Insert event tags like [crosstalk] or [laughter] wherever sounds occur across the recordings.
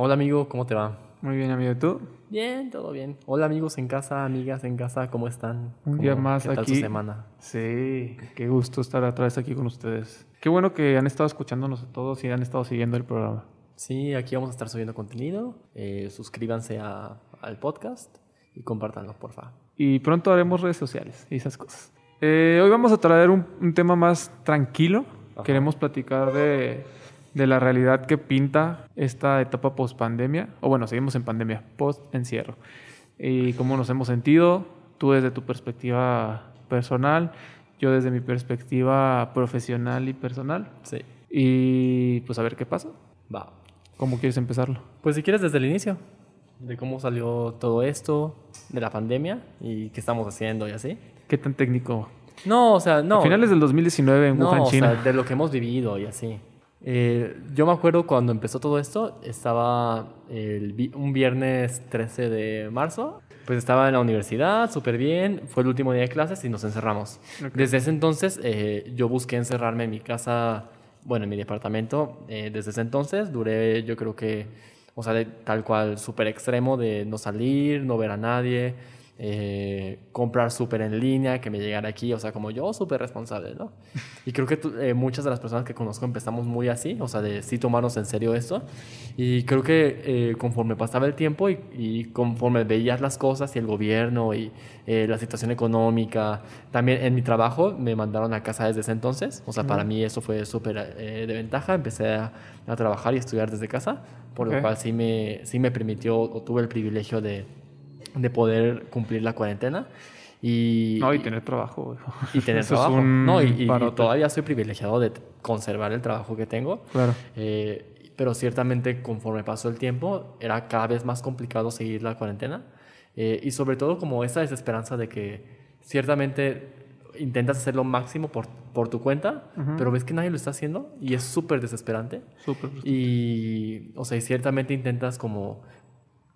Hola amigo, ¿cómo te va? Muy bien, amigo. ¿Y tú? Bien, todo bien. Hola amigos en casa, amigas en casa, ¿cómo están? Un día ¿Cómo- más ¿Qué tal aquí. su semana? Sí, qué gusto estar otra vez aquí con ustedes. Qué bueno que han estado escuchándonos a todos y han estado siguiendo el programa. Sí, aquí vamos a estar subiendo contenido. Eh, suscríbanse a- al podcast y compártanlo, porfa. Y pronto haremos redes sociales y esas cosas. Eh, hoy vamos a traer un, un tema más tranquilo. Ajá. Queremos platicar de, de la realidad que pinta esta etapa post pandemia. O bueno, seguimos en pandemia, post encierro. Y cómo nos hemos sentido, tú desde tu perspectiva personal, yo desde mi perspectiva profesional y personal. Sí, Y pues a ver qué pasa. va. ¿Cómo quieres empezarlo? Pues si quieres desde el inicio, de cómo salió todo esto, de la pandemia y qué estamos haciendo y así. ¿Qué tan técnico? No, o sea, no. A finales del 2019 en no, Wuhan, o China. sea, de lo que hemos vivido y así. Eh, yo me acuerdo cuando empezó todo esto, estaba el un viernes 13 de marzo, pues estaba en la universidad, súper bien, fue el último día de clases y nos encerramos. Desde ese entonces eh, yo busqué encerrarme en mi casa, bueno, en mi departamento, eh, desde ese entonces duré yo creo que, o sea, de tal cual súper extremo de no salir, no ver a nadie, eh, comprar súper en línea, que me llegara aquí, o sea, como yo súper responsable, ¿no? [laughs] Y creo que eh, muchas de las personas que conozco empezamos muy así, o sea, de sí tomarnos en serio esto. Y creo que eh, conforme pasaba el tiempo y, y conforme veías las cosas y el gobierno y eh, la situación económica, también en mi trabajo me mandaron a casa desde ese entonces, o sea, para mí eso fue súper eh, de ventaja, empecé a, a trabajar y estudiar desde casa, por Ok. lo cual sí me, sí me permitió o tuve el privilegio de, de poder cumplir la cuarentena. Y, No, y tener trabajo. [laughs] y tener Eso es trabajo. un no, y, y- todavía soy privilegiado de conservar el trabajo que tengo. Claro. Eh, pero ciertamente conforme pasó el tiempo era cada vez más complicado seguir la cuarentena. Eh, y sobre todo como esa desesperanza de que ciertamente intentas hacer lo máximo por, por tu cuenta, pero ves que nadie lo está haciendo y es súper desesperante. Súper. Y, o sea, y ciertamente intentas como...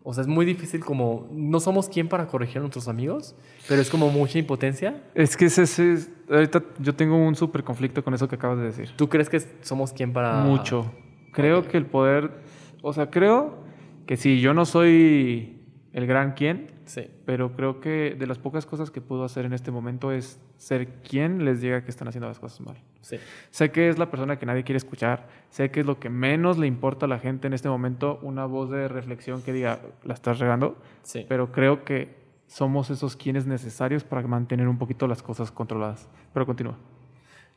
O sea, es muy difícil como... No somos quien para corregir a nuestros amigos, pero es como mucha impotencia Es que ese, ese- ahorita yo tengo un súper conflicto con eso que acabas de decir. ¿Tú crees que somos quien para...? Mucho. Creo que el poder, o sea, creo que sí, yo no soy el gran quién, Sí. pero creo que de las pocas cosas que puedo hacer en este momento es ser quien les diga que están haciendo las cosas mal. Sí. Sé que es la persona que nadie quiere escuchar, sé que es lo que menos le importa a la gente en este momento, una voz de reflexión que diga, la estás regando, Sí. pero creo que somos esos quienes necesarios para mantener un poquito las cosas controladas. Pero continúa.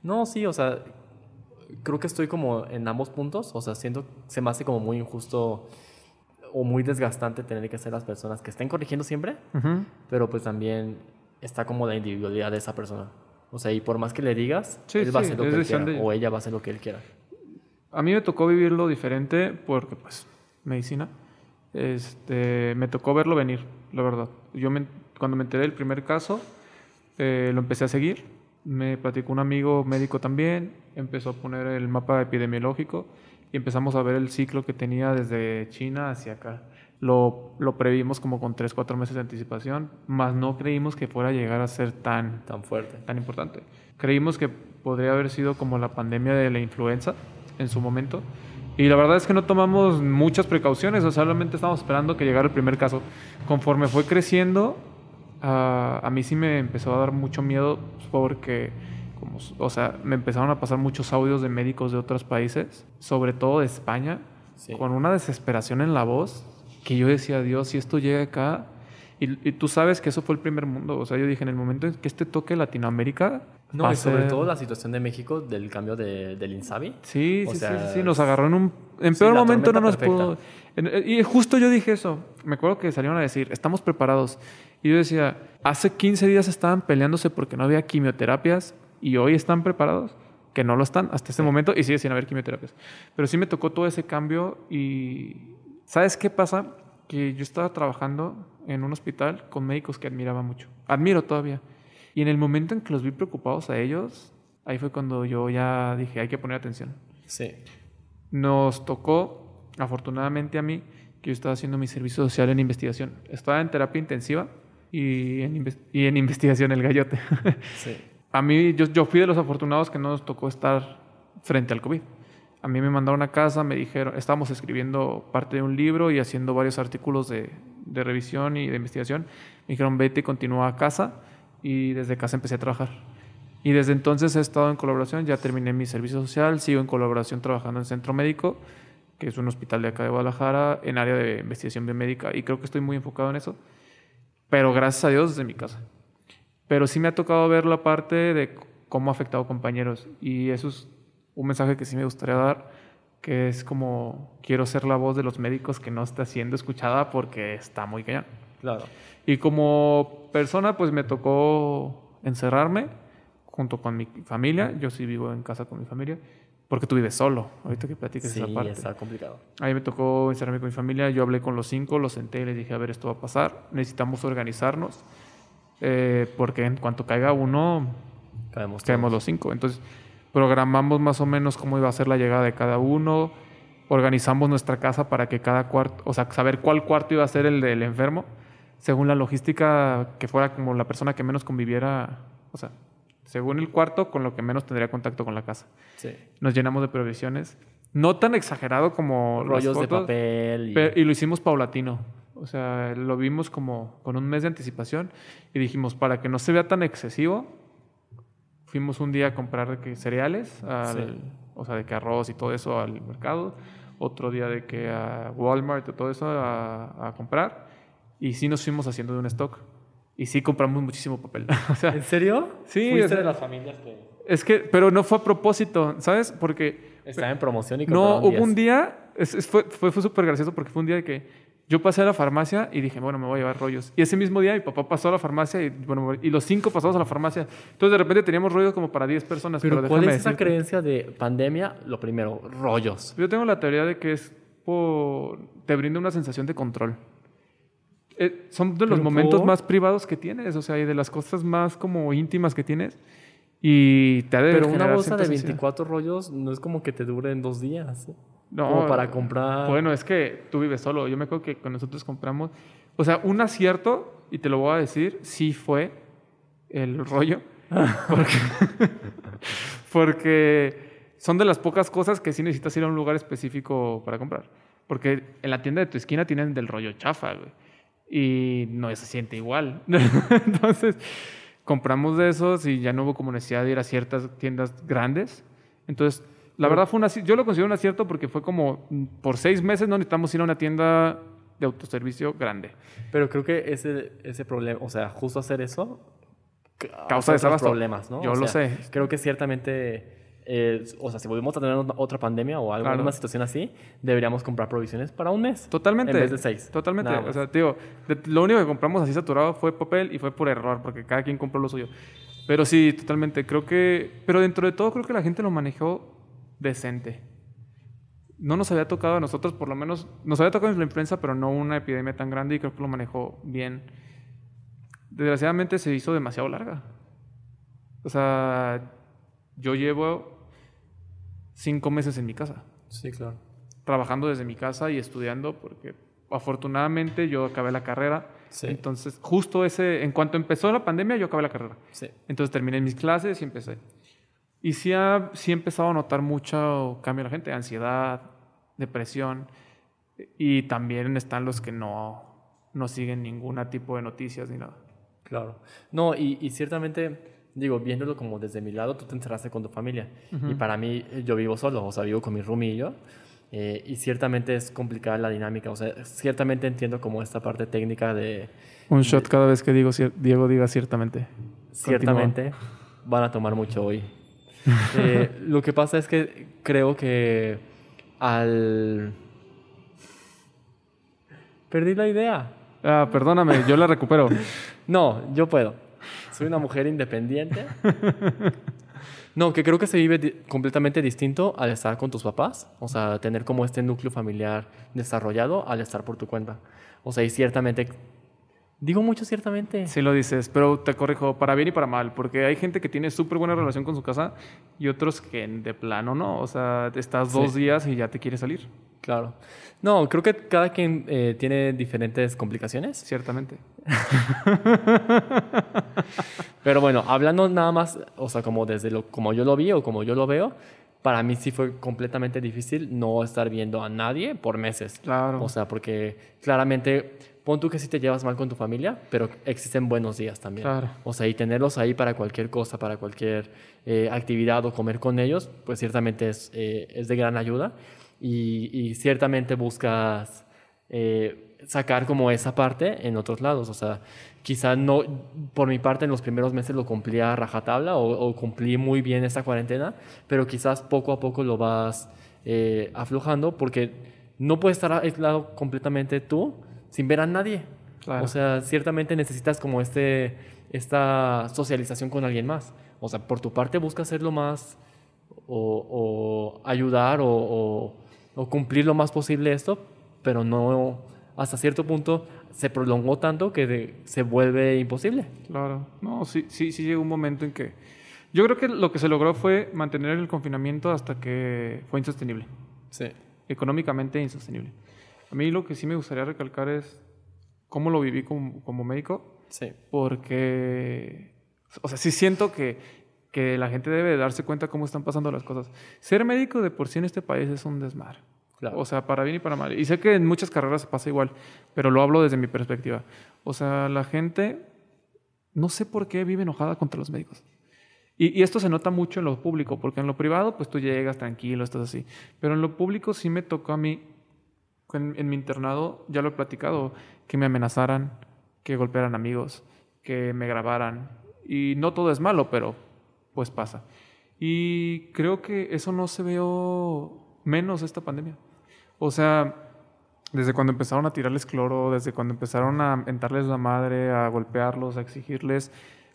No, sí, o sea, creo que estoy como en ambos puntos. O sea, siento, se me hace como muy injusto o muy desgastante tener que ser las personas que estén corrigiendo siempre, pero pues también está como la individualidad de esa persona. O sea, y por más que le digas, Sí, él va a sí, hacer lo que él quiera, de- o ella va a hacer lo que él quiera. A mí me tocó vivirlo diferente porque, pues, medicina. Este, me tocó verlo venir, la verdad. Yo me- cuando me enteré del primer caso, eh, lo empecé a seguir. Me platicó un amigo médico también, empezó a poner el mapa epidemiológico y empezamos a ver el ciclo que tenía desde China hacia acá. Lo, lo previmos como con 3, 4 meses de anticipación, más no creímos que fuera a llegar a ser tan, Tan fuerte. tan importante. Creímos que podría haber sido como la pandemia de la influenza en su momento. Y la verdad es que no tomamos muchas precauciones, o sea, solamente estábamos esperando que llegara el primer caso. Conforme fue creciendo, ah, a mí sí me empezó a dar mucho miedo porque, como, o sea, me empezaron a pasar muchos audios de médicos de otros países, sobre todo de España, Sí. con una desesperación en la voz que yo decía, Dios, si esto llega acá, y, y tú sabes que eso fue el primer mundo, o sea, yo dije, en el momento en que este toque Latinoamérica... No, y sobre ser- todo la situación de México del cambio de, del Insabi. Sí, O sí, sea, sí, sí, nos agarró en un... En sí, peor la momento no nos tormenta pudo... en- y justo yo dije eso. Me acuerdo que salieron a decir, estamos preparados. Y yo decía, hace 15 días estaban peleándose porque no había quimioterapias y hoy están preparados, que no lo están hasta este momento y sigue sin haber quimioterapias. Pero sí me tocó todo ese cambio y... ¿Sabes qué pasa? Que yo estaba trabajando en un hospital con médicos que admiraba mucho. Admiro todavía. Y en el momento en que los vi preocupados a ellos, ahí fue cuando yo ya dije, hay que poner atención. Sí. Nos tocó, afortunadamente a mí, que yo estaba haciendo mi servicio social en investigación. Estaba en terapia intensiva y en, inves- y en investigación el gallote. Sí. [laughs] a mí, yo, fui de los afortunados que no nos tocó estar frente al COVID. a mí me mandaron a casa, me dijeron, estábamos escribiendo parte de un libro y haciendo varios artículos de, revisión y de investigación. Me dijeron, vete continúa a casa. Y desde casa empecé a trabajar. Y desde entonces he estado en colaboración, ya terminé mi servicio social, sigo en colaboración trabajando en Centro Médico, que es un hospital de acá de Guadalajara, en área de investigación biomédica, y creo que estoy muy enfocado en eso. Pero gracias a Dios desde mi casa. Pero sí me ha tocado ver la parte de cómo ha afectado a compañeros. Y eso es un mensaje que sí me gustaría dar, que es como quiero ser la voz de los médicos que no está siendo escuchada porque está muy cañón. Claro. Y como persona, pues me tocó encerrarme junto con mi familia. Yo sí vivo en casa con mi familia, porque tú vives solo, ahorita que platiques Sí, esa parte. está complicado. Ahí me tocó encerrarme con mi familia, yo hablé con los cinco, los senté y les dije, a ver, esto va a pasar, necesitamos organizarnos, eh, porque en cuanto caiga uno, Caemos los cinco. Entonces, programamos más o menos cómo iba a ser la llegada de cada uno, organizamos nuestra casa para que cada cuarto, o sea, saber cuál cuarto iba a ser el del enfermo, según la logística, que fuera como la persona que menos conviviera, o sea, según el cuarto, con lo que menos tendría contacto con la casa. Sí. Nos llenamos de provisiones, no tan exagerado como Rollos de papel. Y... Pe- y lo hicimos paulatino. O sea, lo vimos como con un mes de anticipación y dijimos, para que no se vea tan excesivo, fuimos un día a comprar que cereales, al- Sí. o sea, de que arroz y todo eso al mercado, otro día de que a Walmart y todo eso a, a comprar, y sí nos fuimos haciendo de un stock. Y sí compramos muchísimo papel. [laughs] o sea, ¿En serio? Sí, Fuiste o sea- de las familias que es que, pero no fue a propósito, ¿sabes? Porque estaban en promoción y no, hubo 10. un día, es- es- fue, fue, fue súper gracioso porque fue un día de que yo pasé a la farmacia y dije, bueno, me voy a llevar rollos. Y ese mismo día mi papá pasó a la farmacia y, bueno, y los cinco pasamos a la farmacia. Entonces de repente teníamos rollos como para 10 personas. Pero, Pero, ¿cuál es esa creencia de pandemia? Lo primero, rollos. Yo tengo la teoría de que es por... te brinda una sensación de control. Eh, son de los ¿Pero momentos por? más privados que tienes, o sea, y de las cosas más como íntimas que tienes. Y te ha de Pero una bolsa de cierta ansiedad. 24 rollos no es como que te dure en dos días. ¿eh? No, como para comprar. Bueno, es que tú vives solo. Yo me acuerdo que con nosotros compramos. O sea, un acierto, y te lo voy a decir, sí fue el rollo. [laughs] Porque, [laughs] porque son de las pocas cosas que sí necesitas ir a un lugar específico para comprar. Porque en la tienda de tu esquina tienen del rollo chafa, güey. Y no se siente igual. [laughs] Entonces, compramos de esos y ya no hubo como necesidad de ir a ciertas tiendas grandes. Entonces, la verdad fue una, yo lo considero un acierto porque fue como mm, por seis meses no necesitamos ir a una tienda de autoservicio grande. Pero creo que ese, ese problema, o sea, justo hacer eso ca- Causa desabasto. problemas, ¿no? Yo O lo sea, sé. Creo que ciertamente, eh, o sea, si volvemos a tener otra pandemia o alguna Claro. situación así, deberíamos comprar provisiones para un mes. Totalmente. En vez de seis. Totalmente. O sea, de- lo único que compramos así saturado fue papel y fue por error, porque cada quien compró lo suyo. Pero sí, totalmente. Creo que. Pero dentro de todo, creo que la gente lo manejó decente. No nos había tocado a nosotros, por lo menos. Nos había tocado la influenza, pero no una epidemia tan grande y creo que lo manejó bien. Desgraciadamente se hizo demasiado larga. O sea, yo llevo cinco meses en mi casa Sí, claro. trabajando desde mi casa y estudiando porque afortunadamente yo acabé la carrera. Sí. Entonces, justo ese, en cuanto empezó la pandemia, yo acabé la carrera. Sí. Entonces terminé mis clases y empecé. Y sí, ha, sí he empezado a notar mucho cambio en la gente, ansiedad, depresión. Y también están los que no, no siguen ningún tipo de noticias ni nada. Claro. No, y, y ciertamente, digo, viéndolo como desde mi lado, tú te encerraste con tu familia. Y para mí, eh, yo vivo solo, o sea, vivo con mi roomie y yo. eh, y ciertamente es complicada la dinámica. O sea, ciertamente entiendo como esta parte técnica de Un shot cada vez que digo, Diego diga ciertamente. ciertamente van a tomar mucho hoy. [laughs] Eh, lo que pasa es que creo que al... Perdí la idea. Ah, perdóname, yo la recupero. [laughs] No, yo puedo. Soy una mujer independiente. [laughs] No, que creo que se vive di- completamente distinto al estar con tus papás. O sea, tener como este núcleo familiar desarrollado al estar por tu cuenta. O sea, y ciertamente... Digo mucho ciertamente. Sí lo dices, pero te corrijo, para bien y para mal, porque hay gente que tiene súper buena relación con su casa y otros que de plano no, o sea, estás dos Sí. días y ya te quieres salir, Claro. No, creo que cada quien eh, tiene diferentes complicaciones. ciertamente. [laughs] Pero bueno, hablando nada más, o sea, como desde lo como yo lo vi o como yo lo veo, para mí sí fue completamente difícil no estar viendo a nadie por meses. Claro. O sea, porque claramente, pon tú que sí te llevas mal con tu familia, pero existen buenos días también. Claro. O sea, y tenerlos ahí para cualquier cosa, para cualquier eh, actividad o comer con ellos, pues ciertamente es, eh, es de gran ayuda. Y, y ciertamente buscas eh, sacar como esa parte en otros lados. O sea, quizá no, por mi parte en los primeros meses lo cumplí a rajatabla o, o cumplí muy bien esta cuarentena, pero quizás poco a poco lo vas eh, aflojando porque no puedes estar aislado completamente tú sin ver a nadie. Claro. O sea, ciertamente necesitas como este, esta socialización con alguien más. O sea, por tu parte busca hacerlo más o, o ayudar o, o, o cumplir lo más posible esto, pero no hasta cierto punto se prolongó tanto que de- se vuelve imposible. Claro. No, sí, sí, sí llegó un momento en que... Yo creo que lo que se logró fue mantener el confinamiento hasta que fue insostenible. Sí. Económicamente insostenible. A mí lo que sí me gustaría recalcar es cómo lo viví como, como médico, Sí. porque... O sea, sí siento que, que la gente debe de darse cuenta cómo están pasando las cosas. Ser médico de por sí en este país es un desmar. Claro. O sea, para bien y para mal. Y sé que en muchas carreras pasa igual, pero lo hablo desde mi perspectiva. O sea, la gente, no sé por qué vive enojada contra los médicos. Y, y esto se nota mucho en lo público, porque en lo privado, pues tú llegas tranquilo, estás así. Pero en lo público sí me tocó a mí, en, mi internado, ya lo he platicado, que me amenazaran, que golpearan amigos, que me grabaran. Y no todo es malo, pero pues pasa. Y creo que eso no se veo menos esta pandemia. O sea, desde cuando empezaron a tirarles cloro, desde cuando empezaron a mentarles la madre, a golpearlos, a exigirles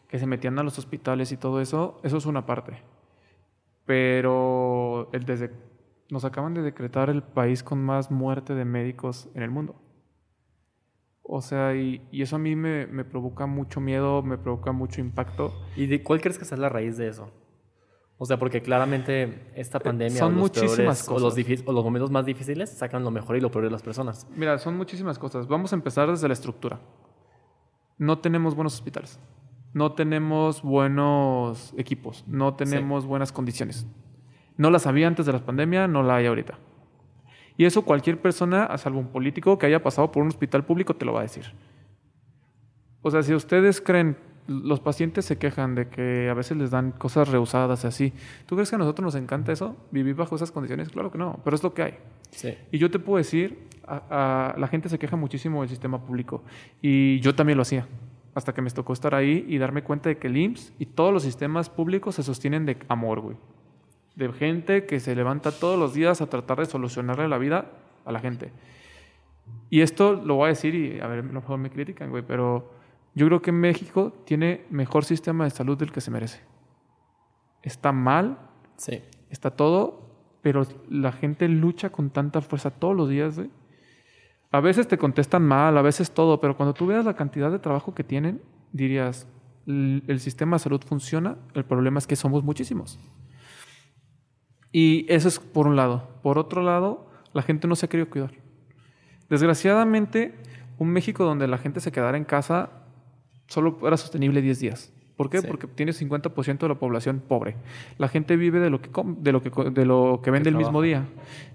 que se metían a los hospitales y todo eso, eso es una parte. Pero desde, nos acaban de decretar el país con más muerte de médicos en el mundo. O sea, y, y eso a mí me, me provoca mucho miedo, me provoca mucho impacto. ¿Y de cuál crees que sea la raíz de eso? O sea, porque claramente esta pandemia son o, los muchísimas peores, o, los cosas. o los momentos más difíciles sacan lo mejor y lo peor de las personas. Mira, son muchísimas cosas. Vamos a empezar desde la estructura. No tenemos buenos hospitales. No tenemos buenos equipos. No tenemos buenas condiciones. No las había antes de la pandemia, no la hay ahorita. Y eso cualquier persona, a salvo un político que haya pasado por un hospital público, te lo va a decir. O sea, si ustedes creen, los pacientes se quejan de que a veces les dan cosas rehusadas y así. ¿Tú crees que a nosotros nos encanta eso? ¿Vivir bajo esas condiciones? Claro que no, pero es lo que hay. Sí. Y yo te puedo decir, a- a- la gente se queja muchísimo del sistema público. Y yo también lo hacía. Hasta que me tocó estar ahí y darme cuenta de que el IMSS y todos los sistemas públicos se sostienen de amor, güey. De gente que se levanta todos los días a tratar de solucionarle la vida a la gente. Y esto lo voy a decir y a ver, a lo mejor me critican, güey, pero yo creo que México tiene mejor sistema de salud del que se merece. Está mal, Sí. está todo, pero la gente lucha con tanta fuerza todos los días, güey. A veces te contestan mal, a veces todo, pero cuando tú veas la cantidad de trabajo que tienen, dirías, "L- el sistema de salud funciona, el problema es que somos muchísimos. Y eso es por un lado. Por otro lado, la gente no se ha querido cuidar. Desgraciadamente, un México donde la gente se quedara en casa solo era sostenible 10 días. ¿Por qué? Sí. Porque tiene 50% de la población pobre. La gente vive de lo que de lo que de lo que vende el mismo día.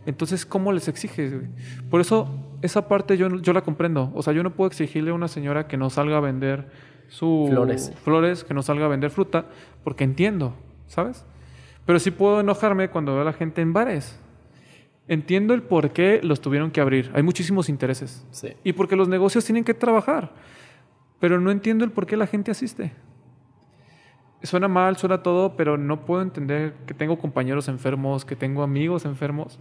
Entonces, ¿cómo les exiges? güey? Por eso esa parte yo, yo la comprendo. O sea, yo no puedo exigirle a una señora que no salga a vender su Flores. flores, que no salga a vender fruta, porque entiendo, ¿sabes? Pero sí puedo enojarme cuando veo a la gente en bares. Entiendo el por qué los tuvieron que abrir. Hay muchísimos intereses. Sí. Y porque los negocios tienen que trabajar. Pero no entiendo el por qué la gente asiste. Suena mal, suena todo, pero no puedo entender que tengo compañeros enfermos, que tengo amigos enfermos.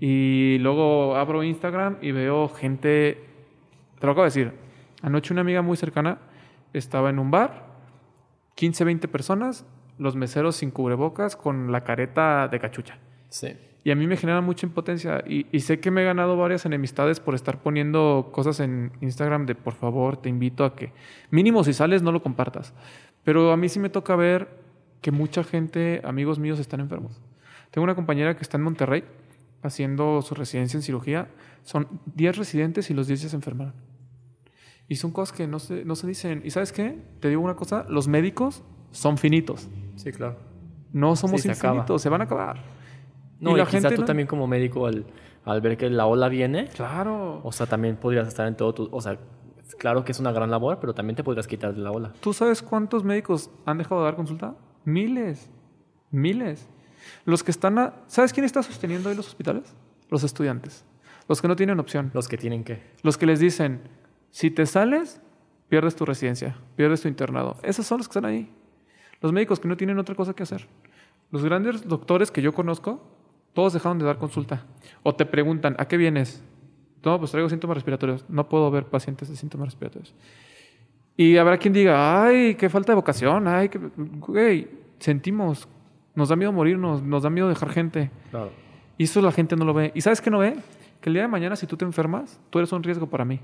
Y luego abro Instagram y veo gente... Te lo acabo de decir. Anoche una amiga muy cercana estaba en un bar, 15, 20 personas, los meseros sin cubrebocas con la careta de cachucha. Sí. Y a mí me genera mucha impotencia. Y, y sé que me he ganado varias enemistades por estar poniendo cosas en Instagram de por favor, te invito a que mínimo si sales no lo compartas. Pero a mí sí me toca ver que mucha gente, amigos míos, están enfermos. Tengo una compañera que está en Monterrey haciendo su residencia en cirugía. Son 10 residentes y los 10 ya se enfermaron. Y son cosas que no se, no se dicen. ¿Y sabes qué? Te digo una cosa, los médicos son finitos. Sí, claro. No somos Sí, se acaba. infinitos, se van a acabar. No, Y y, la quizá gente tú no- también como médico al, al ver que la ola viene, Claro. o sea, también podrías estar en todo tu... O sea, claro que es una gran labor, pero también te podrías quitar de la ola. ¿Tú sabes cuántos médicos han dejado de dar consulta? Miles. Miles. Los que están... a- ¿Sabes quién está sosteniendo hoy los hospitales? Los estudiantes. Los que no tienen opción. Los que tienen que... Los que les dicen, si te sales, pierdes tu residencia, pierdes tu internado. Esos son los que están ahí. Los médicos que no tienen otra cosa que hacer. Los grandes doctores que yo conozco, todos dejaron de dar consulta. O te preguntan, ¿a qué vienes? No, pues traigo síntomas respiratorios. No puedo ver pacientes de síntomas respiratorios. Y habrá quien diga, ay, qué falta de vocación, ay, que... Güey, sentimos, nos da miedo morirnos, nos da miedo dejar gente. Claro. Y eso la gente no lo ve. ¿Y sabes qué no ve? Que el día de mañana, si tú te enfermas, tú eres un riesgo para mí.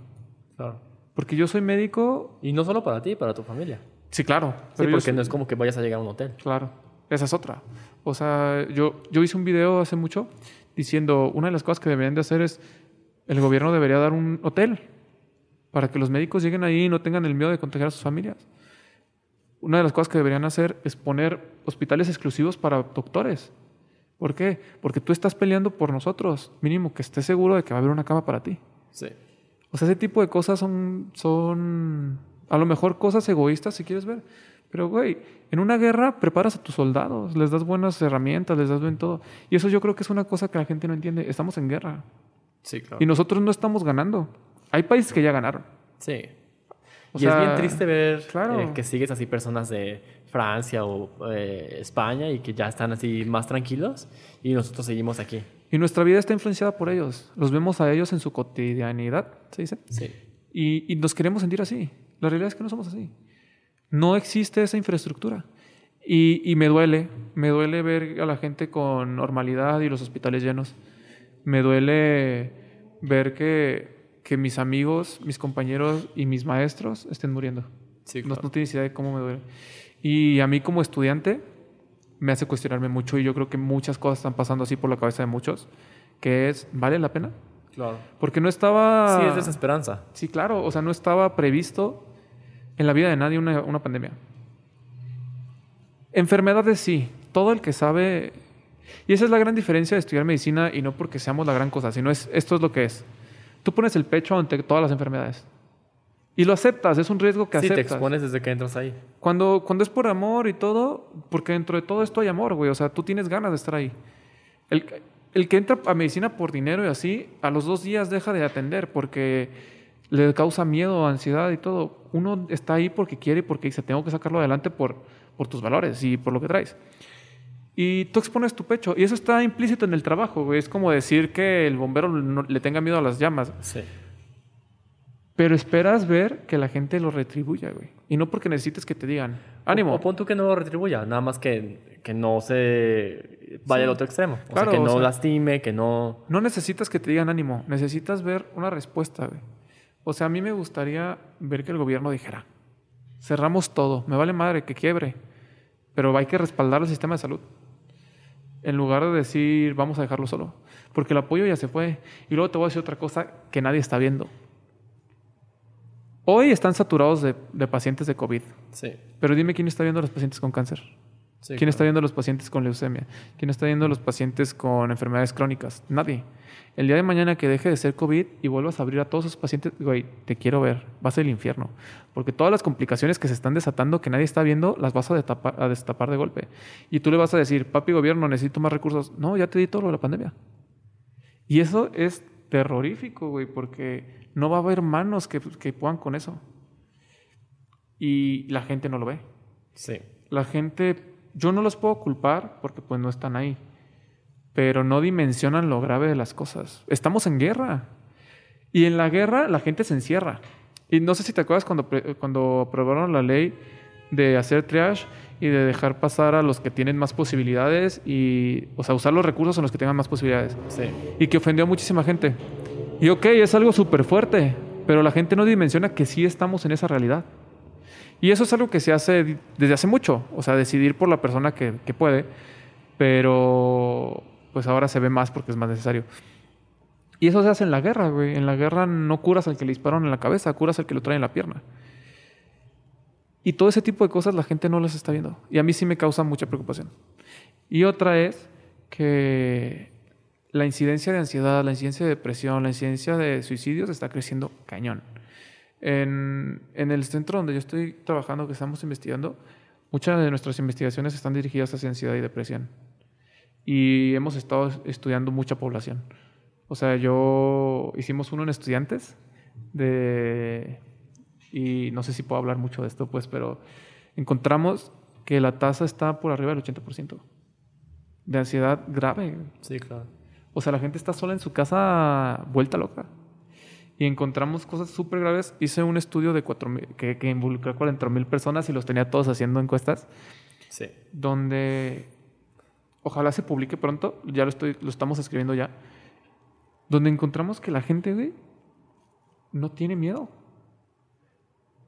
Claro. Porque yo soy médico. Y no solo para ti, para tu familia. Sí, claro. Sí, pero porque no es como que vayas a llegar a un hotel. Claro. Esa es otra. O sea, yo, yo hice un video hace mucho diciendo una de las cosas que deberían de hacer es el gobierno debería dar un hotel para que los médicos lleguen ahí y no tengan el miedo de contagiar a sus familias. Una de las cosas que deberían hacer es poner hospitales exclusivos para doctores. ¿Por qué? Porque tú estás peleando por nosotros. Mínimo que estés seguro de que va a haber una cama para ti. Sí. O sea, ese tipo de cosas son, son a lo mejor cosas egoístas si quieres ver. Pero, güey, en una guerra preparas a tus soldados, les das buenas herramientas, les das bien todo. Y eso yo creo que es una cosa que la gente no entiende. Estamos en guerra Sí, claro. y nosotros no estamos ganando. Hay países que ya ganaron. Sí. O y sea, es bien triste ver claro. eh, que sigues así personas de Francia o eh, España y que ya están así más tranquilos y nosotros seguimos aquí. Y nuestra vida está influenciada por ellos. Los vemos a ellos en su cotidianidad, se dice. Sí. Y, y nos queremos sentir así. La realidad es que no somos así. No existe esa infraestructura. Y, y me duele, me duele ver a la gente con normalidad y los hospitales llenos. Me duele ver que, que mis amigos, mis compañeros y mis maestros estén muriendo. Sí, No, claro. no tienes idea de cómo me duele. Y a mí como estudiante me hace cuestionarme mucho y yo creo que muchas cosas están pasando así por la cabeza de muchos, que es, ¿vale la pena? Claro. Porque no estaba... Sí, es desesperanza. Sí, claro. O sea, no estaba previsto en la vida de nadie una, una pandemia. Enfermedades sí. Todo el que sabe... Y esa es la gran diferencia de estudiar medicina y no porque seamos la gran cosa, sino es esto es lo que es. Tú pones el pecho ante todas las enfermedades. Y lo aceptas, es un riesgo que Sí, te aceptas. expones desde que entras ahí. Cuando, cuando es por amor y todo, porque dentro de todo esto hay amor, güey. O sea, tú tienes ganas de estar ahí. El, el que entra a medicina por dinero y así, a los dos días deja de atender porque le causa miedo, ansiedad y todo. Uno está ahí porque quiere y porque dice, tengo que sacarlo adelante por, por tus valores y por lo que traes. Y tú expones tu pecho. Y eso está implícito en el trabajo, güey. Es como decir que el bombero no- le tenga miedo a las llamas. Sí. Pero esperas ver que la gente lo retribuya, güey. Y no porque necesites que te digan, ánimo. O, o pon tú que no lo retribuya, nada más que, que no se vaya al otro extremo. O Claro, sea, que o no sea- lastime, que no... No necesitas que te digan ánimo, necesitas ver una respuesta, güey. O sea, a mí me gustaría ver que el gobierno dijera, cerramos todo, me vale madre que quiebre, pero hay que respaldar el sistema de salud. En lugar de decir, vamos a dejarlo solo, porque el apoyo ya se fue. Y luego te voy a decir otra cosa que nadie está viendo. Hoy están saturados de, de pacientes de COVID, Sí. pero dime quién está viendo a los pacientes con cáncer. Sí ¿Quién está viendo a los pacientes con leucemia? ¿Quién está viendo a los pacientes con enfermedades crónicas? Nadie. El día de mañana que deje de ser COVID y vuelvas a abrir a todos esos pacientes, güey, te quiero ver, vas al infierno. Porque todas las complicaciones que se están desatando, que nadie está viendo, las vas a destapar de golpe. Y tú le vas a decir, papi gobierno, necesito más recursos. No, ya te di todo lo de la pandemia. Y eso es terrorífico, güey, porque no va a haber manos que, que puedan con eso. Y la gente no lo ve. Sí. La gente, yo no los puedo culpar porque pues no están ahí, pero no dimensionan lo grave de las cosas. Estamos en guerra y en la guerra la gente se encierra. Y no sé si te acuerdas cuando, cuando aprobaron la ley de hacer triage y de dejar pasar a los que tienen más posibilidades y, o sea, usar los recursos en los que tengan más posibilidades. Sí. Y que ofendió a muchísima gente. Y ok, es algo súper fuerte, pero la gente no dimensiona que sí estamos en esa realidad. Y eso es algo que se hace desde hace mucho, o sea, decidir por la persona que, que puede, pero pues ahora se ve más porque es más necesario. Y eso se hace en la guerra, güey. En la guerra no curas al que le dispararon en la cabeza, curas al que lo trae en la pierna. Y todo ese tipo de cosas la gente no las está viendo. Y a mí sí me causa mucha preocupación. Y otra es que la incidencia de ansiedad, la incidencia de depresión, la incidencia de suicidios está creciendo cañón. En, en el centro donde yo estoy trabajando, que estamos investigando, muchas de nuestras investigaciones están dirigidas hacia ansiedad y depresión. Y hemos estado estudiando mucha población. O sea, yo hicimos uno en estudiantes de y no sé si puedo hablar mucho de esto, pues, pero encontramos que la tasa está por arriba del 80% de ansiedad grave. Sí, claro. O sea, la gente está sola en su casa vuelta loca. Y encontramos cosas súper graves. Hice un estudio de 4, que, que involucró a 40 mil personas y los tenía todos haciendo encuestas. Sí. Donde ojalá se publique pronto, ya lo, estoy, lo estamos escribiendo ya. Donde encontramos que la gente, güey, no tiene miedo.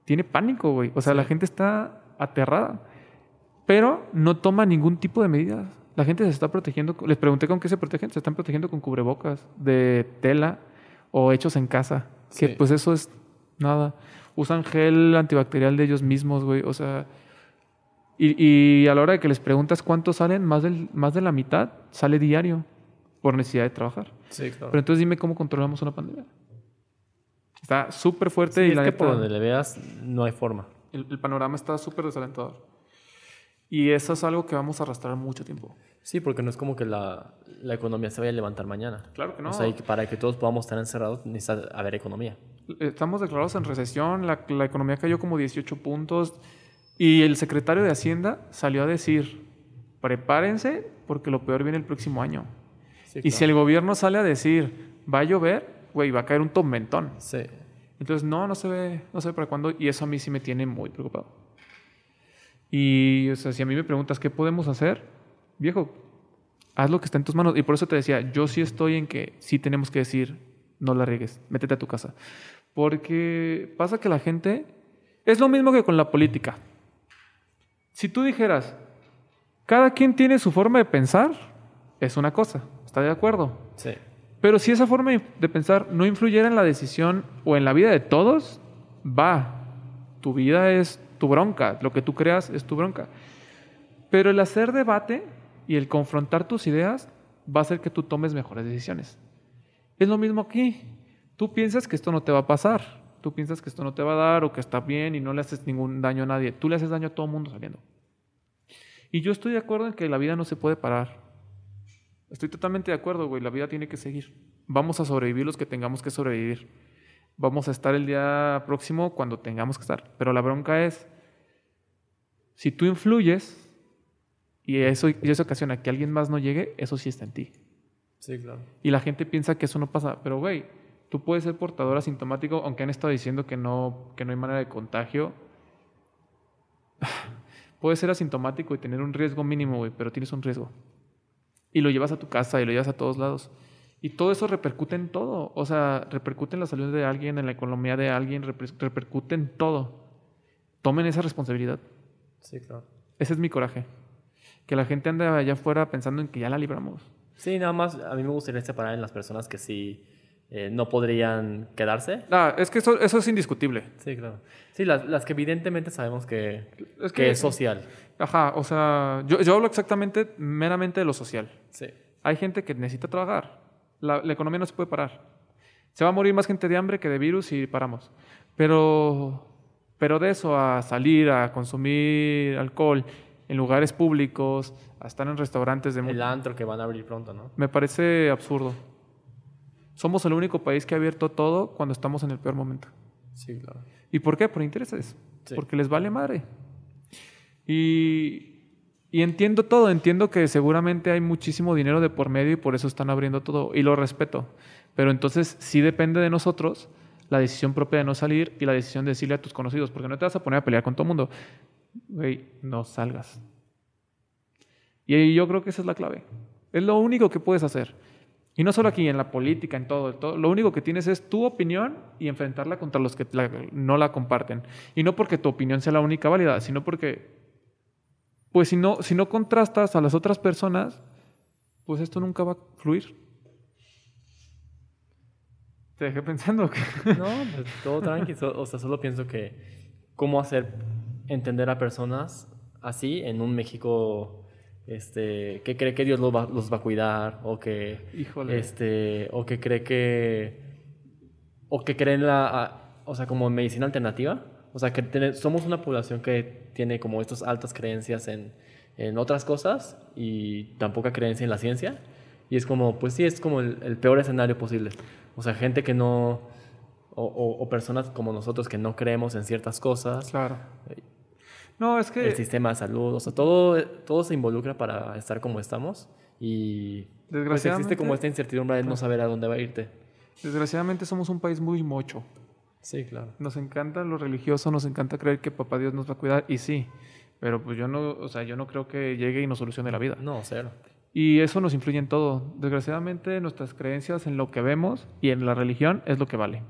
Tiene pánico, güey. O sea, la gente está aterrada. Pero no toma ningún tipo de medidas. La gente se está protegiendo. Les pregunté con qué se protegen. Se están protegiendo con cubrebocas de tela o hechos en casa. Que pues eso es nada. Usan gel antibacterial de ellos mismos, güey. O sea. Y, y a la hora de que les preguntas cuántos salen, más, del, más de la mitad sale diario por necesidad de trabajar. Sí, claro. Pero entonces dime cómo controlamos una pandemia. Está súper fuerte Sí, y es la que neta, por donde le veas no hay forma. el, el panorama está súper desalentador. Y eso es algo que vamos a arrastrar mucho tiempo. Sí, porque no es como que la, la economía se vaya a levantar mañana. Claro que no. O sea, y para que todos podamos estar encerrados necesita haber economía. Estamos declarados en recesión, la, la economía cayó como 18 puntos y el secretario de Hacienda salió a decir, prepárense porque lo peor viene el próximo año. Sí, Y si el gobierno sale a decir, va a llover, güey, va a caer un tormentón. Sí. Entonces, no, no se ve, no se ve para cuándo y eso a mí sí me tiene muy preocupado. Y, o sea, si a mí me preguntas qué podemos hacer, viejo, haz lo que está en tus manos. Y por eso te decía, yo sí estoy en que sí tenemos que decir, no la riegues, métete a tu casa. Porque pasa que la gente, es lo mismo que con la política. Si tú dijeras, cada quien tiene su forma de pensar, es una cosa, ¿está de acuerdo? Sí. Pero si esa forma de pensar no influyera en la decisión o en la vida de todos, va. Tu vida es tu bronca. Lo que tú creas es tu bronca. Pero el hacer debate y el confrontar tus ideas va a hacer que tú tomes mejores decisiones. Es lo mismo aquí. Tú piensas que esto no te va a pasar. Tú piensas que esto no te va a dar o que está bien y no le haces ningún daño a nadie. Tú le haces daño a todo el mundo saliendo. Y yo estoy de acuerdo en que la vida no se puede parar. Estoy totalmente de acuerdo, güey. La vida tiene que seguir. Vamos a sobrevivir los que tengamos que sobrevivir. Vamos a estar el día próximo cuando tengamos que estar. Pero la bronca es, si tú influyes y eso, y eso ocasiona que alguien más no llegue, eso sí está en ti. Sí, claro. Y la gente piensa que eso no pasa. Pero, güey, tú puedes ser portador asintomático, aunque han estado diciendo que no, que no hay manera de contagio. [sighs] Puedes ser asintomático y tener un riesgo mínimo, güey, pero tienes un riesgo. Y lo llevas a tu casa y lo llevas a todos lados. Y todo eso repercute en todo. O sea, repercute en la salud de alguien, en la economía de alguien, reper- repercute en todo. Tomen esa responsabilidad. Sí, claro. Ese es mi coraje. Que la gente ande allá afuera pensando en que ya la libramos. Sí, nada más a mí me gustaría separar en las personas que sí eh, no podrían quedarse. Ah, es que eso, eso es indiscutible. Sí, claro. Sí, las, las que evidentemente sabemos que, Es que que- es social. Ajá, o sea, yo, yo hablo exactamente, meramente de lo social. Sí. Hay gente que necesita trabajar. La, la economía no se puede parar. Se va a morir más gente de hambre que de virus y paramos. Pero, pero de eso a salir a consumir alcohol en lugares públicos, a estar en restaurantes de... El antro que van a abrir pronto, ¿no? Me parece absurdo. Somos el único país que ha abierto todo cuando estamos en el peor momento. Sí, claro. ¿Y por qué? Por intereses. Sí. Porque les vale madre. Y, y entiendo todo, entiendo que seguramente hay muchísimo dinero de por medio y por eso están abriendo todo. Y lo respeto. Pero entonces sí depende de nosotros la decisión propia de no salir y la decisión de decirle a tus conocidos, porque no te vas a poner a pelear con todo el mundo. Güey, no salgas. Y yo creo que esa es la clave. Es lo único que puedes hacer. Y no solo aquí, en la política, en todo, en todo. Lo único que tienes es tu opinión y enfrentarla contra los que la- no la comparten. Y no porque tu opinión sea la única válida, sino porque, pues si no, si no contrastas a las otras personas, pues esto nunca va a fluir. Te dejé pensando. que- No, pues, todo tranquilo. O sea, solo pienso que cómo hacer entender a personas así en un México este, que cree que Dios los va, los va a cuidar, o que, Híjole. este, o que cree que, o que cree en la, a- o sea, como medicina alternativa. O sea, que tiene- somos una población que tiene como estas altas creencias en, en otras cosas y tan poca creencia en la ciencia. Y es como, pues sí, es como el, el peor escenario posible. O sea, gente que no, o, o- o personas como nosotros que no creemos en ciertas cosas, Claro. No, es que el sistema de salud, o sea, todo, todo se involucra para estar como estamos y pues existe como esta incertidumbre de no saber a dónde va a irte. desgraciadamente somos un país muy mocho. Sí, claro. Nos encanta lo religioso, nos encanta creer que papá Dios nos va a cuidar y sí, pero pues yo no, o sea, yo no creo que llegue y nos solucione la vida. No, cero. Y eso nos influye en todo. Desgraciadamente nuestras creencias en lo que vemos y en la religión es lo que vale.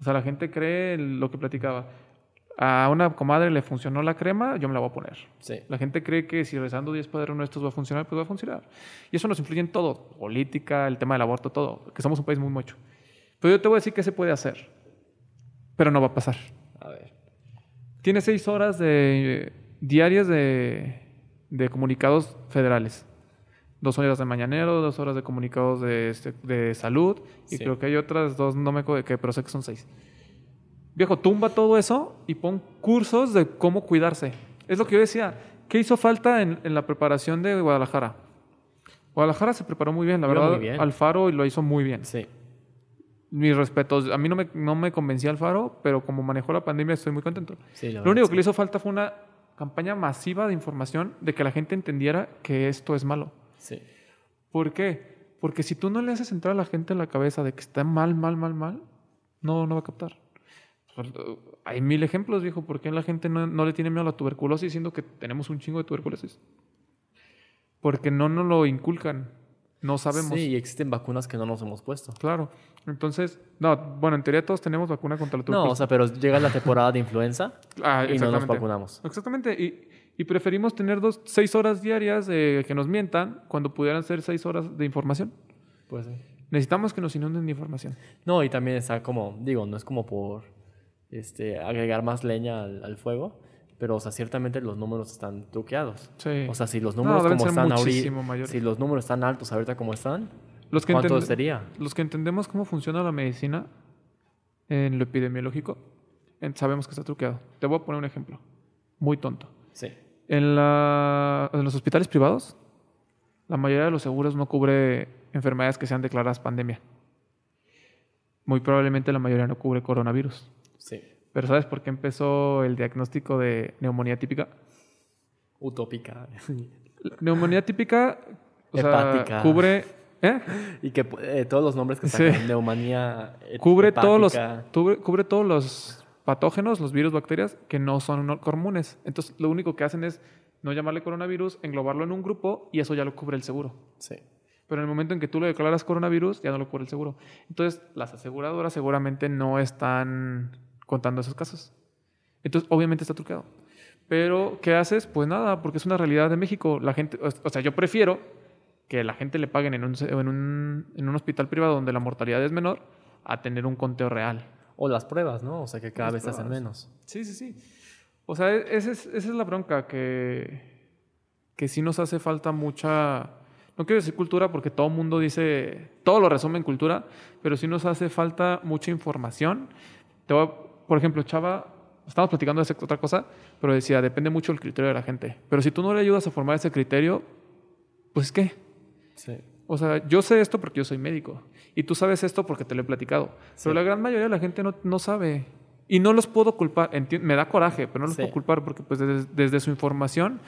O sea, la gente cree en lo que platicaba. A una comadre le funcionó la crema, yo me la voy a poner. Sí. La gente cree que si rezando 10 padres nuestros va a funcionar, pues va a funcionar. Y eso nos influye en todo, política, el tema del aborto, todo, que somos un país muy mucho. Pero yo te voy a decir qué se puede hacer, pero no va a pasar. A ver. Tiene seis horas de, diarias de, de comunicados federales. Dos horas de mañanero, dos horas de comunicados de, este- de salud y Sí. creo que hay otras dos, no me acuerdo de qué, pero sé que son seis. Viejo, tumba todo eso y pon cursos de cómo cuidarse. Es lo que yo decía. ¿Qué hizo falta en, en la preparación de Guadalajara? Guadalajara se preparó muy bien, la Iba verdad. bien. Alfaro lo hizo muy bien. Sí. Mis respetos. A mí no me, no me convencía Alfaro, pero como manejó la pandemia estoy muy contento. Sí, Lo único sí. que le hizo falta fue una campaña masiva de información de que la gente entendiera que esto es malo. Sí. ¿Por qué? Porque si tú no le haces entrar a la gente en la cabeza de que está mal, mal, mal, mal, no, no va a captar. Pues, uh, Hay mil ejemplos, viejo. ¿Por qué la gente no, no le tiene miedo a la tuberculosis siendo que tenemos un chingo de tuberculosis? Porque no nos lo inculcan. No sabemos. Sí, y existen vacunas que no nos hemos puesto. Claro. Entonces, no, bueno, en teoría todos tenemos vacuna contra la No, tuberculosis. o sea, pero llega la temporada de influenza [laughs] Ah, y no nos vacunamos. Exactamente. Y, y preferimos tener dos, seis horas diarias que nos mientan cuando pudieran ser seis horas de información. Pues sí. Necesitamos que nos inunden de información. No, y también está como, digo, no es como por este, agregar más leña al, al fuego, pero, o sea, ciertamente los números están truqueados. Sí. O sea, si los números como están ahorita, si los números están altos ahorita como están, los, que ¿cuánto sería? los que entendemos cómo funciona la medicina en lo epidemiológico, sabemos que está truqueado. Te voy a poner un ejemplo. Muy tonto. Sí. En, la- en los hospitales privados, la mayoría de los seguros no cubre enfermedades que sean declaradas pandemia. Muy probablemente la mayoría no cubre coronavirus. Sí. Pero ¿sabes por qué empezó el diagnóstico de neumonía típica? Utópica. Neumonía típica o sea, cubre, ¿eh? y que eh, todos los nombres que Sí. sacan, neumonía, eh, cubre todos los cubre, cubre todos los patógenos, los virus, bacterias que no son comunes. Entonces, lo único que hacen es no llamarle coronavirus, englobarlo en un grupo y eso ya lo cubre el seguro. Sí. Pero en el momento en que tú le declaras coronavirus, ya no lo cubre el seguro. Entonces, las aseguradoras seguramente no están contando esos casos. Entonces, obviamente está truqueado. Pero, ¿qué haces? Pues nada, porque es una realidad de México. La gente, o sea, yo prefiero que la gente le paguen en un, en un, en un hospital privado donde la mortalidad es menor a tener un conteo real. O las pruebas, ¿no? O sea, que cada Las vez se hacen pruebas. menos. Sí, sí, sí. O sea, e- esa es, esa es la bronca, que, que sí nos hace falta mucha... No quiero decir cultura porque todo el mundo dice, todo lo resume en cultura, pero sí nos hace falta mucha información. Te voy a- por ejemplo, Chava, estamos platicando de otra cosa, pero decía, depende mucho del criterio de la gente. Pero si tú no le ayudas a formar ese criterio, pues ¿qué? Sí. O sea, yo sé esto porque yo soy médico. Y tú sabes esto porque te lo he platicado. Pero Sí. la gran mayoría de la gente no, no sabe. Y no los puedo culpar. Enti- me da coraje, pero no los Sí. puedo culpar porque pues desde, desde su información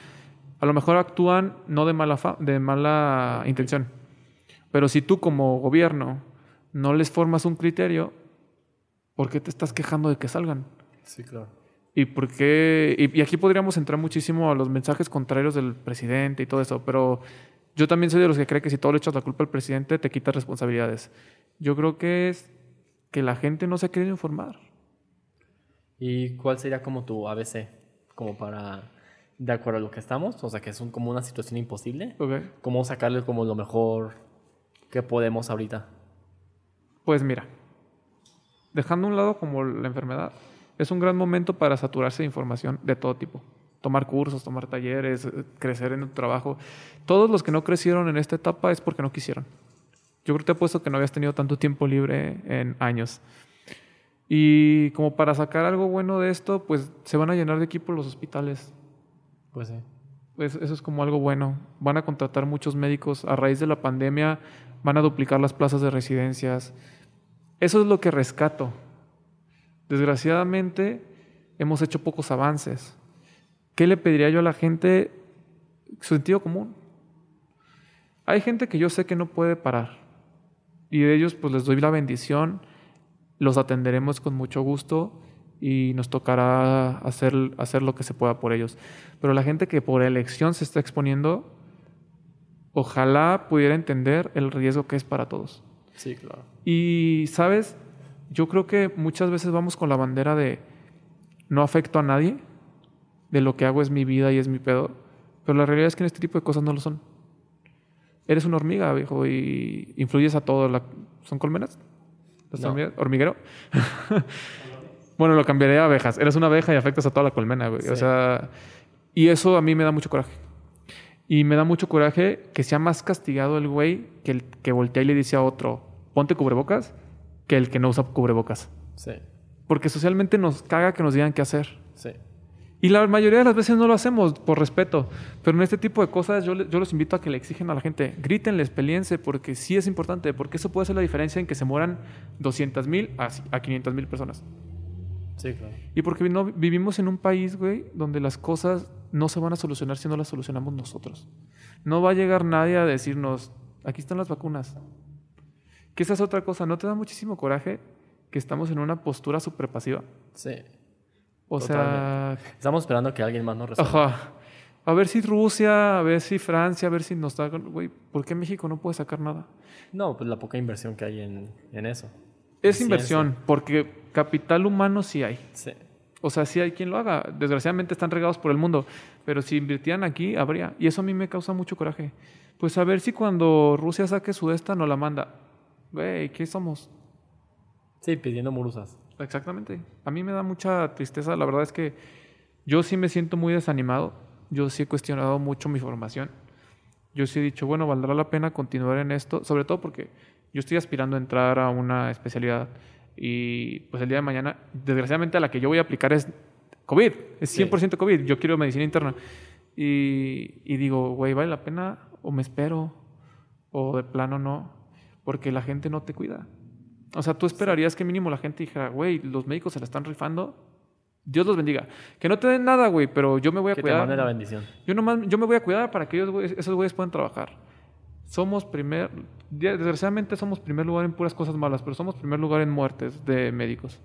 a lo mejor actúan no de mala, fa- de mala intención. Pero si tú como gobierno no les formas un criterio, ¿por qué te estás quejando de que salgan? Sí, claro. ¿Y por qué? Y, y aquí podríamos entrar muchísimo a los mensajes contrarios del presidente y todo eso, pero yo también soy de los que cree que si todo le echas la culpa al presidente, te quitas responsabilidades. Yo creo que es que la gente no se ha querido informar. ¿Y cuál sería como tu ABC? Como para, de acuerdo a lo que estamos, o sea, que es un- como una situación imposible. ¿ok? ¿Cómo sacarle como lo mejor que podemos ahorita? Pues mira, dejando a un lado como la enfermedad, es un gran momento para saturarse de información de todo tipo. tomar cursos, tomar talleres, eh, crecer en tu trabajo. Todos los que no crecieron en esta etapa es porque no quisieron. Yo creo que te apuesto que no habías tenido tanto tiempo libre en años. Y como para sacar algo bueno de esto, pues se van a llenar de equipo los hospitales. Pues sí. Pues eso es como algo bueno. Van a contratar muchos médicos. A raíz de la pandemia van a duplicar las plazas de residencias. Eso es lo que rescato. Desgraciadamente hemos hecho pocos avances. ¿Qué le pediría yo a la gente? Sentido común. Hay gente que yo sé que no puede parar. Y de ellos pues les doy la bendición. Los atenderemos con mucho gusto y nos tocará hacer, hacer lo que se pueda por ellos. Pero la gente que por elección se está exponiendo, ojalá pudiera entender el riesgo que es para todos. Sí, claro. Y, ¿sabes? Yo creo que muchas veces vamos con la bandera de no afecto a nadie, de lo que hago es mi vida y es mi pedo, pero la realidad es que en este tipo de cosas no lo son. Eres una hormiga, viejo, y influyes a todo. La... ¿Son colmenas? ¿Las No. hormigas? ¿Hormiguero? [laughs] bueno, lo cambiaré a abejas. Eres una abeja y afectas a toda la colmena, güey. O sea, y eso a mí me da mucho coraje. Y me da mucho coraje que sea más castigado el güey que el que voltea y le dice a otro, ponte cubrebocas, que el que no usa cubrebocas. Sí, Porque socialmente nos caga que nos digan qué hacer. sí. Y la mayoría de las veces no lo hacemos por respeto. Pero en este tipo de cosas yo, yo los invito a que le exigen a la gente, grítenles, peleense, porque sí es importante, porque eso puede ser la diferencia en que se mueran 200 mil a, a 500 mil personas. Sí, claro. Y porque no, vivimos en un país, güey, donde las cosas no se van a solucionar si no las solucionamos nosotros. No va a llegar nadie a decirnos, aquí están las vacunas. Que esa es otra cosa, ¿no te da muchísimo coraje que estamos en una postura súper pasiva? Sí. O sea, Estamos esperando que alguien más nos resuelva. ajá. A ver si Rusia, a ver si Francia, a ver si nos da... Güey, ¿por qué México no puede sacar nada? No, pues la poca inversión que hay en, en eso. Es En inversión, porque capital humano sí hay. Sí. O sea, sí hay quien lo haga. Desgraciadamente están regados por el mundo. Pero si invirtieran aquí, habría. Y eso a mí me causa mucho coraje. Pues a ver si cuando Rusia saque su esta nos la manda. Güey, ¿qué somos? Sí, pidiendo murusas. Exactamente. A mí me da mucha tristeza. La verdad es que yo sí me siento muy desanimado. Yo sí he cuestionado mucho mi formación. Yo sí he dicho, bueno, valdrá la pena continuar en esto. Sobre todo porque yo estoy aspirando a entrar a una especialidad. Y pues el día de mañana, desgraciadamente, a la que yo voy a aplicar es COVID. Es Sí. 100% COVID. Yo quiero medicina interna. Y, y digo, güey, ¿vale la pena? O me espero. O de plano no. Porque la gente no te cuida. O sea, tú esperarías que mínimo la gente dijera, güey, los médicos se la están rifando. Dios los bendiga. Que no te den nada, güey, pero yo me voy a Que te cuidar. mande la bendición. Yo nomás, yo me voy a cuidar para que ellos, esos güeyes puedan trabajar. Somos primer, desgraciadamente somos primer lugar en puras cosas malas, pero somos primer lugar en muertes de médicos.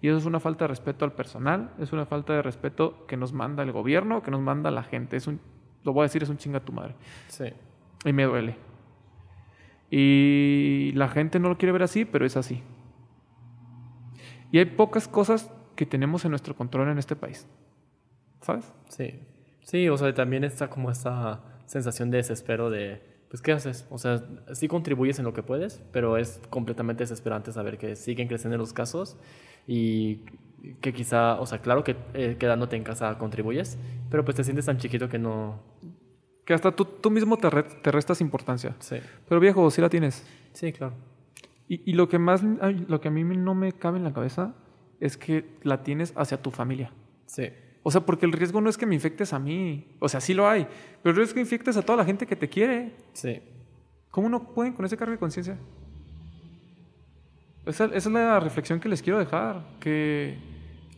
Y eso es una falta de respeto al personal, es una falta de respeto que nos manda el gobierno, que nos manda la gente. Es un, lo voy a decir, es un chinga tu madre. Sí. Y me duele. Y la gente no lo quiere ver así, pero es así. Y hay pocas cosas que tenemos en nuestro control en este país. ¿Sabes? Sí. Sí, o sea, también está como esta sensación de desespero de, pues, ¿qué haces? O sea, sí contribuyes en lo que puedes, pero es completamente desesperante saber que siguen creciendo los casos y que quizá, o sea, claro que eh, quedándote en casa contribuyes, pero pues te sientes tan chiquito que no... Que hasta tú, tú mismo te, re- te restas importancia. Sí. Pero viejo, sí la tienes. Sí, claro. Y, y lo que más, lo que a mí no me cabe en la cabeza es que la tienes hacia tu familia. Sí. O sea, porque el riesgo no es que me infectes a mí. O sea, sí lo hay. Pero el riesgo es que infectes a toda la gente que te quiere. Sí. ¿Cómo no pueden con ese cargo de conciencia? Esa, esa es la reflexión que les quiero dejar. Que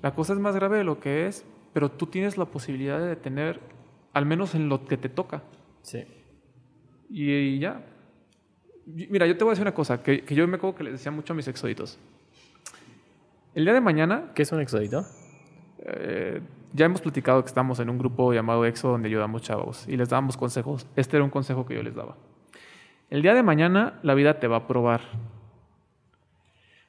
la cosa es más grave de lo que es, pero tú tienes la posibilidad de detener, al menos en lo que te toca. Sí. Y, y ya. Mira, yo te voy a decir una cosa que, que yo me acuerdo que les decía mucho a mis exoditos. El día de mañana, ¿Qué es un exodito? eh, ya hemos platicado que estamos en un grupo llamado EXO donde ayudamos chavos y les dábamos consejos. Este era un consejo que yo les daba. El día de mañana la vida te va a probar.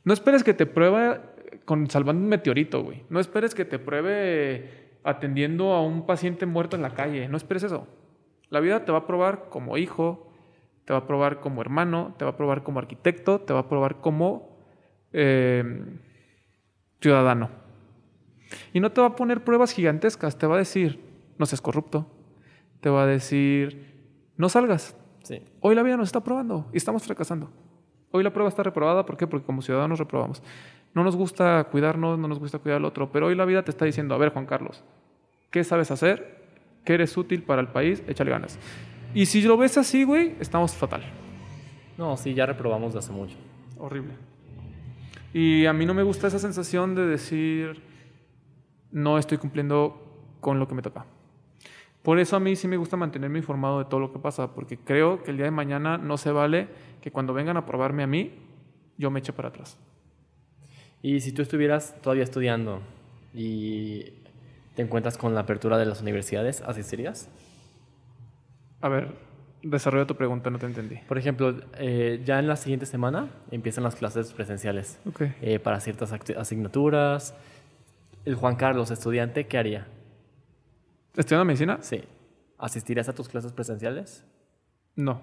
No esperes que te pruebe con salvando un meteorito, güey. No esperes que te pruebe atendiendo a un paciente muerto en la calle. No esperes eso. La vida te va a probar como hijo, te va a probar como hermano, te va a probar como arquitecto, te va a probar como eh, ciudadano. Y no te va a poner pruebas gigantescas, te va a decir, no seas corrupto. Te va a decir, no salgas. Sí. Hoy la vida nos está probando y estamos fracasando. Hoy la prueba está reprobada, ¿por qué? Porque como ciudadanos reprobamos. No nos gusta cuidarnos, no nos gusta cuidar al otro, pero hoy la vida te está diciendo, a ver Juan Carlos, ¿qué sabes hacer? ¿Qué eres útil para el país? Échale ganas. Y si lo ves así, güey, estamos fatal. No, sí, ya reprobamos de hace mucho. Horrible. Y a mí no me gusta esa sensación de decir, no estoy cumpliendo con lo que me toca. Por eso a mí sí me gusta mantenerme informado de todo lo que pasa, porque creo que el día de mañana no se vale que cuando vengan a probarme a mí, yo me eche para atrás. Y si tú estuvieras todavía estudiando y te encuentras con la apertura de las universidades, ¿asistirías? A ver, desarrolla tu pregunta, no te entendí. Por ejemplo, eh, ya en la siguiente semana empiezan las clases presenciales Ok. eh, para ciertas asignaturas. El Juan Carlos, estudiante, ¿qué haría? ¿Estudiando medicina? Sí. ¿Asistirías a tus clases presenciales? No.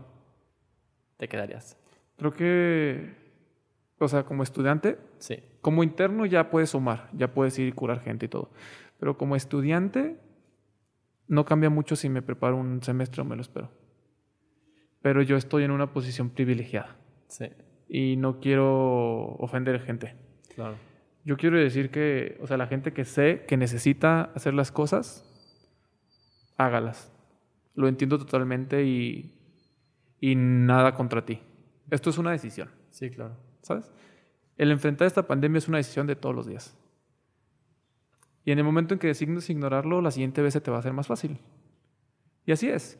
¿Te quedarías? Creo que, o sea, como estudiante, Sí. como interno ya puedes sumar, ya puedes ir y curar gente y todo. Pero como estudiante, no cambia mucho si me preparo un semestre o me lo espero. Pero yo estoy en una posición privilegiada Sí. y no quiero ofender gente. Claro. Yo quiero decir que, o sea, la gente que sé que necesita hacer las cosas, hágalas. Lo entiendo totalmente y, y nada contra ti. Esto es una decisión. Sí, claro. ¿Sabes? El enfrentar esta pandemia es una decisión de todos los días. Y en el momento en que designes ignorarlo, la siguiente vez se te va a hacer más fácil. Y así es.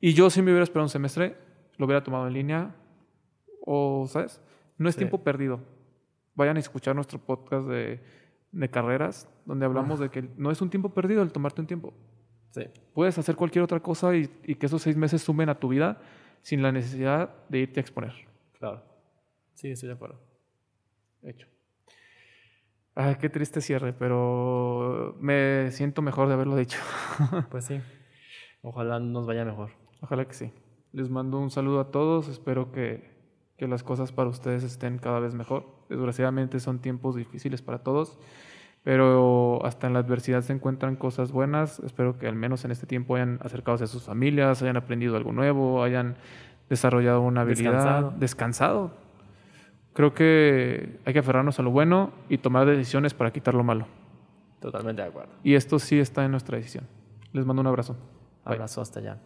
Y yo si me hubiera esperado un semestre, lo hubiera tomado en línea o, ¿sabes? No es Sí. tiempo perdido. Vayan a escuchar nuestro podcast de, de carreras, donde hablamos de que no es un tiempo perdido el tomarte un tiempo. Sí. Puedes hacer cualquier otra cosa y, y que esos seis meses sumen a tu vida sin la necesidad de irte a exponer. Claro. Sí, estoy de acuerdo. Hecho. Ay, qué triste cierre, pero me siento mejor de haberlo dicho. [laughs] Pues sí. Ojalá nos vaya mejor. Ojalá que sí. Les mando un saludo a todos. Espero que, que las cosas para ustedes estén cada vez mejor. Desgraciadamente son tiempos difíciles para todos, pero hasta en la adversidad se encuentran cosas buenas. Espero que al menos en este tiempo hayan acercado a sus familias, hayan aprendido algo nuevo, hayan desarrollado una habilidad, Descansado. descansado. Creo que hay que aferrarnos a lo bueno y tomar decisiones para quitar lo malo. Totalmente de acuerdo. Y esto sí está en nuestra decisión. Les mando un abrazo. Bye. Abrazo hasta allá.